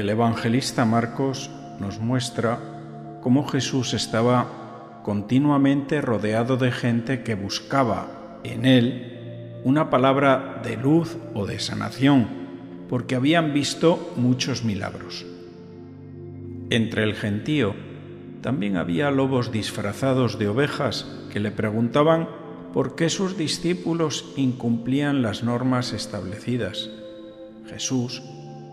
El evangelista Marcos nos muestra cómo Jesús estaba continuamente rodeado de gente que buscaba en él una palabra de luz o de sanación, porque habían visto muchos milagros. Entre el gentío también había lobos disfrazados de ovejas que le preguntaban por qué sus discípulos incumplían las normas establecidas. Jesús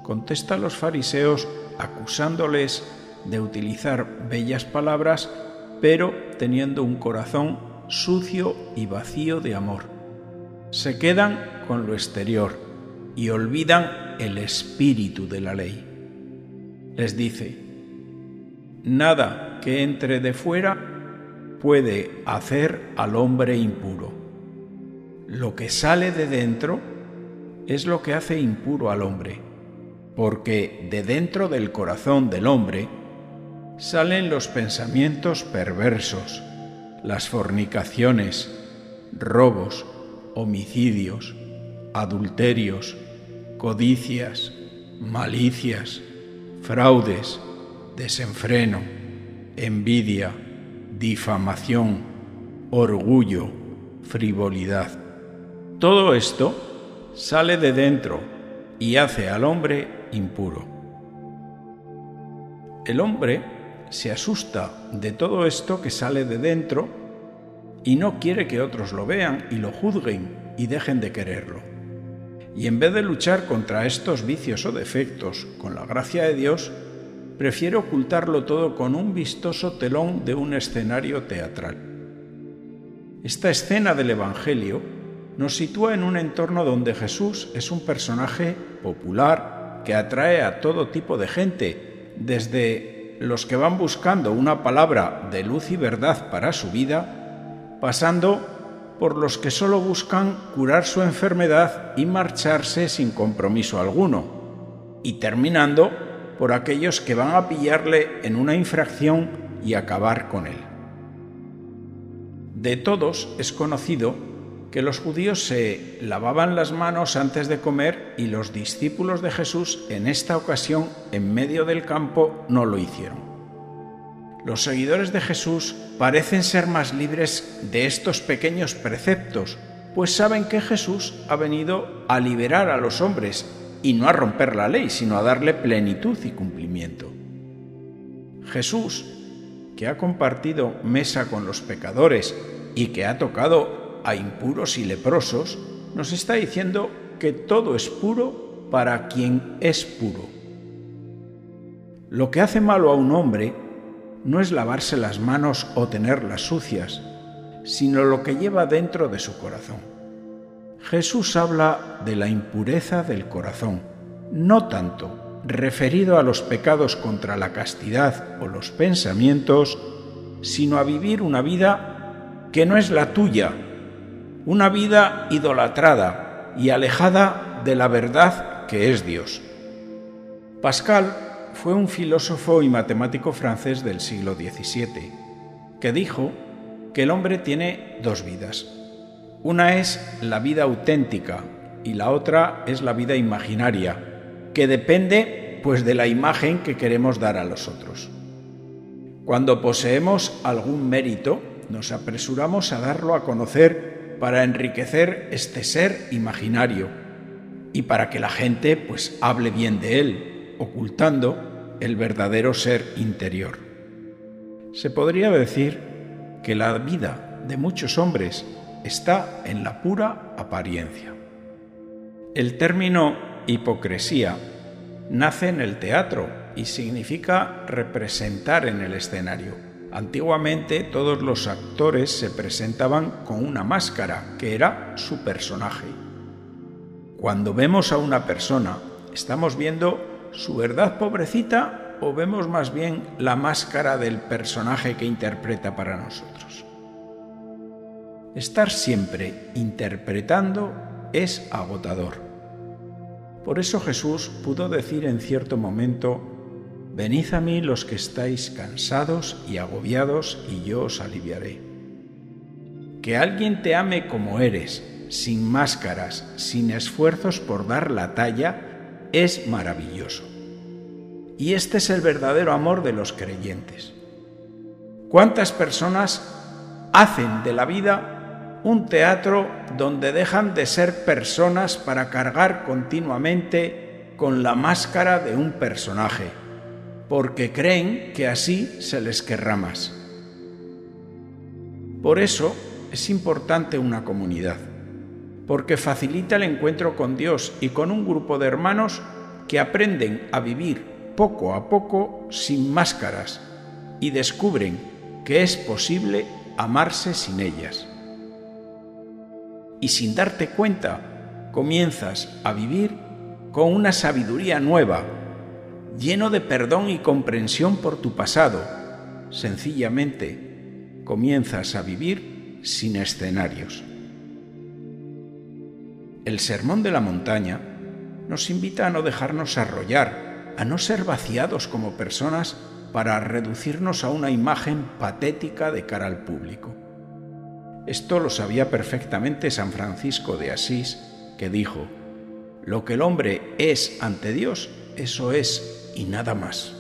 contesta a los fariseos acusándoles de utilizar bellas palabras, pero teniendo un corazón sucio y vacío de amor. Se quedan con lo exterior y olvidan el espíritu de la ley. Les dice, nada que entre de fuera puede hacer al hombre impuro. Lo que sale de dentro es lo que hace impuro al hombre, porque de dentro del corazón del hombre salen los pensamientos perversos, las fornicaciones, robos, homicidios, adulterios, codicias, malicias, fraudes, desenfreno, envidia, difamación, orgullo, frivolidad. Todo esto sale de dentro y hace al hombre impuro. El hombre se asusta de todo esto que sale de dentro y no quiere que otros lo vean y lo juzguen y dejen de quererlo. Y en vez de luchar contra estos vicios o defectos con la gracia de Dios, prefiere ocultarlo todo con un vistoso telón de un escenario teatral. Esta escena del Evangelio nos sitúa en un entorno donde Jesús es un personaje popular que atrae a todo tipo de gente, desde los que van buscando una palabra de luz y verdad para su vida, pasando por los que solo buscan curar su enfermedad y marcharse sin compromiso alguno, y terminando por aquellos que van a pillarle en una infracción y acabar con él. De todos es conocido que los judíos se lavaban las manos antes de comer y los discípulos de Jesús en esta ocasión en medio del campo no lo hicieron. Los seguidores de Jesús parecen ser más libres de estos pequeños preceptos, pues saben que Jesús ha venido a liberar a los hombres y no a romper la ley, sino a darle plenitud y cumplimiento. Jesús, que ha compartido mesa con los pecadores y que ha tocado a impuros y leprosos, nos está diciendo que todo es puro para quien es puro. Lo que hace malo a un hombre no es lavarse las manos o tenerlas sucias, sino lo que lleva dentro de su corazón. Jesús habla de la impureza del corazón, no tanto referido a los pecados contra la castidad o los pensamientos, sino a vivir una vida que no es la tuya, una vida idolatrada y alejada de la verdad que es Dios. Pascal fue un filósofo y matemático francés del siglo XVII, que dijo que el hombre tiene dos vidas, una es la vida auténtica y la otra es la vida imaginaria, que depende pues de la imagen que queremos dar a los otros. Cuando poseemos algún mérito, nos apresuramos a darlo a conocer para enriquecer este ser imaginario y para que la gente pues hable bien de él, ocultando el verdadero ser interior. Se podría decir que la vida de muchos hombres está en la pura apariencia. El término hipocresía nace en el teatro y significa representar en el escenario. Antiguamente todos los actores se presentaban con una máscara, que era su personaje. Cuando vemos a una persona, ¿estamos viendo su verdad pobrecita o vemos más bien la máscara del personaje que interpreta para nosotros? Estar siempre interpretando es agotador. Por eso Jesús pudo decir en cierto momento, Venid a mí los que estáis cansados y agobiados, y yo os aliviaré. Que alguien te ame como eres, sin máscaras, sin esfuerzos por dar la talla, es maravilloso. Y este es el verdadero amor de los creyentes. ¿Cuántas personas hacen de la vida un teatro donde dejan de ser personas para cargar continuamente con la máscara de un personaje, porque creen que así se les querrá más? Por eso es importante una comunidad, porque facilita el encuentro con Dios y con un grupo de hermanos que aprenden a vivir poco a poco sin máscaras y descubren que es posible amarse sin ellas. Y sin darte cuenta, comienzas a vivir con una sabiduría nueva, lleno de perdón y comprensión por tu pasado. Sencillamente, comienzas a vivir sin escenarios. El Sermón de la Montaña nos invita a no dejarnos arrollar, a no ser vaciados como personas para reducirnos a una imagen patética de cara al público. Esto lo sabía perfectamente San Francisco de Asís, que dijo, lo que el hombre es ante Dios, eso es y nada más.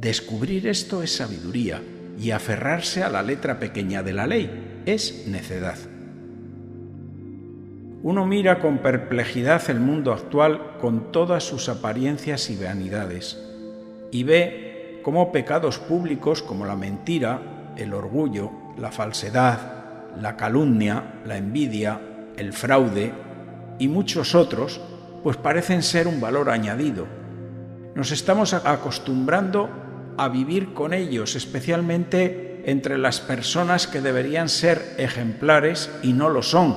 Descubrir esto es sabiduría y aferrarse a la letra pequeña de la ley es necedad. Uno mira con perplejidad el mundo actual con todas sus apariencias y vanidades y ve cómo pecados públicos como la mentira, el orgullo, la falsedad, la calumnia, la envidia, el fraude y muchos otros, pues parecen ser un valor añadido. Nos estamos acostumbrando a vivir con ellos, especialmente entre las personas que deberían ser ejemplares y no lo son,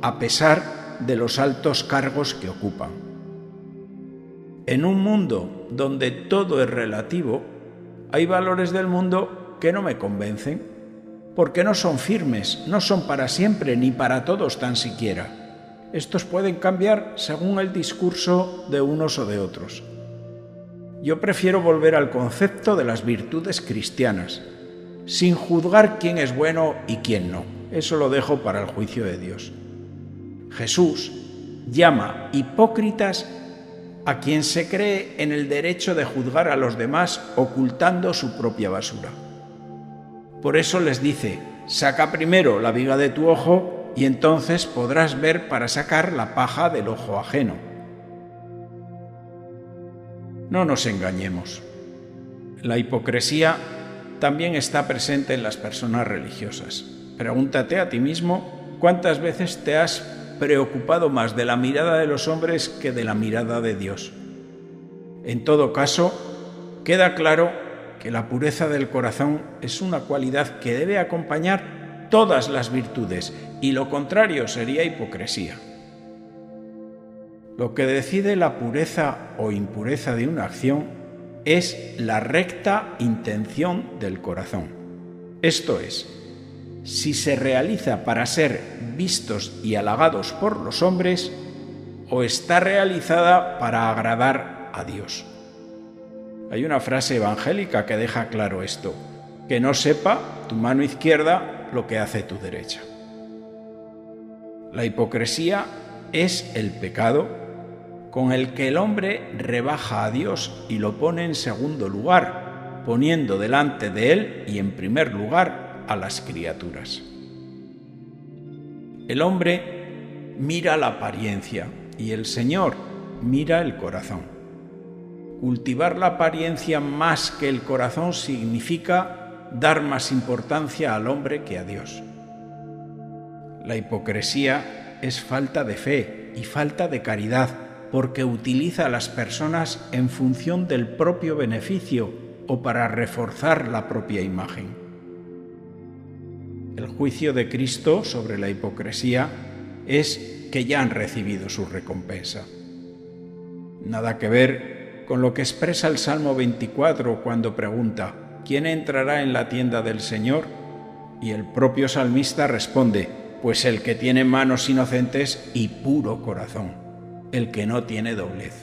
a pesar de los altos cargos que ocupan. En un mundo donde todo es relativo, hay valores del mundo que no me convencen, porque no son firmes, no son para siempre ni para todos tan siquiera. Estos pueden cambiar según el discurso de unos o de otros. Yo prefiero volver al concepto de las virtudes cristianas, sin juzgar quién es bueno y quién no. Eso lo dejo para el juicio de Dios. Jesús llama hipócritas a quien se cree en el derecho de juzgar a los demás ocultando su propia basura. Por eso les dice, saca primero la viga de tu ojo y entonces podrás ver para sacar la paja del ojo ajeno. No nos engañemos. La hipocresía también está presente en las personas religiosas. Pregúntate a ti mismo cuántas veces te has preocupado más de la mirada de los hombres que de la mirada de Dios. En todo caso, queda claro que la pureza del corazón es una cualidad que debe acompañar todas las virtudes y lo contrario sería hipocresía. Lo que decide la pureza o impureza de una acción es la recta intención del corazón. Esto es, si se realiza para ser vistos y halagados por los hombres o está realizada para agradar a Dios. Hay una frase evangélica que deja claro esto, que no sepa tu mano izquierda lo que hace tu derecha. La hipocresía es el pecado con el que el hombre rebaja a Dios y lo pone en segundo lugar, poniendo delante de él y en primer lugar a las criaturas. El hombre mira la apariencia y el Señor mira el corazón. Cultivar la apariencia más que el corazón significa dar más importancia al hombre que a Dios. La hipocresía es falta de fe y falta de caridad porque utiliza a las personas en función del propio beneficio o para reforzar la propia imagen. El juicio de Cristo sobre la hipocresía es que ya han recibido su recompensa. Nada que ver con lo que expresa el Salmo 24 cuando pregunta, ¿quién entrará en la tienda del Señor? Y el propio salmista responde, pues el que tiene manos inocentes y puro corazón, el que no tiene doblez.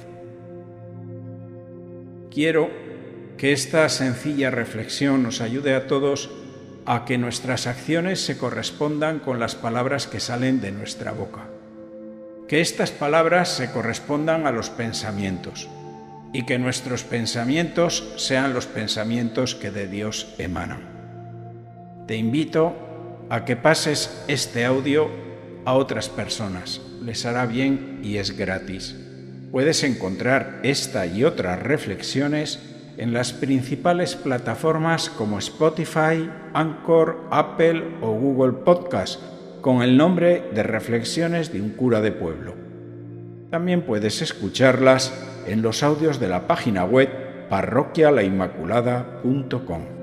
Quiero que esta sencilla reflexión nos ayude a todos a que nuestras acciones se correspondan con las palabras que salen de nuestra boca. Que estas palabras se correspondan a los pensamientos y que nuestros pensamientos sean los pensamientos que de Dios emanan. Te invito a que pases este audio a otras personas. Les hará bien y es gratis. Puedes encontrar esta y otras reflexiones en las principales plataformas como Spotify, Anchor, Apple o Google Podcast con el nombre de Reflexiones de un cura de pueblo. También puedes escucharlas en los audios de la página web parroquialainmaculada.com.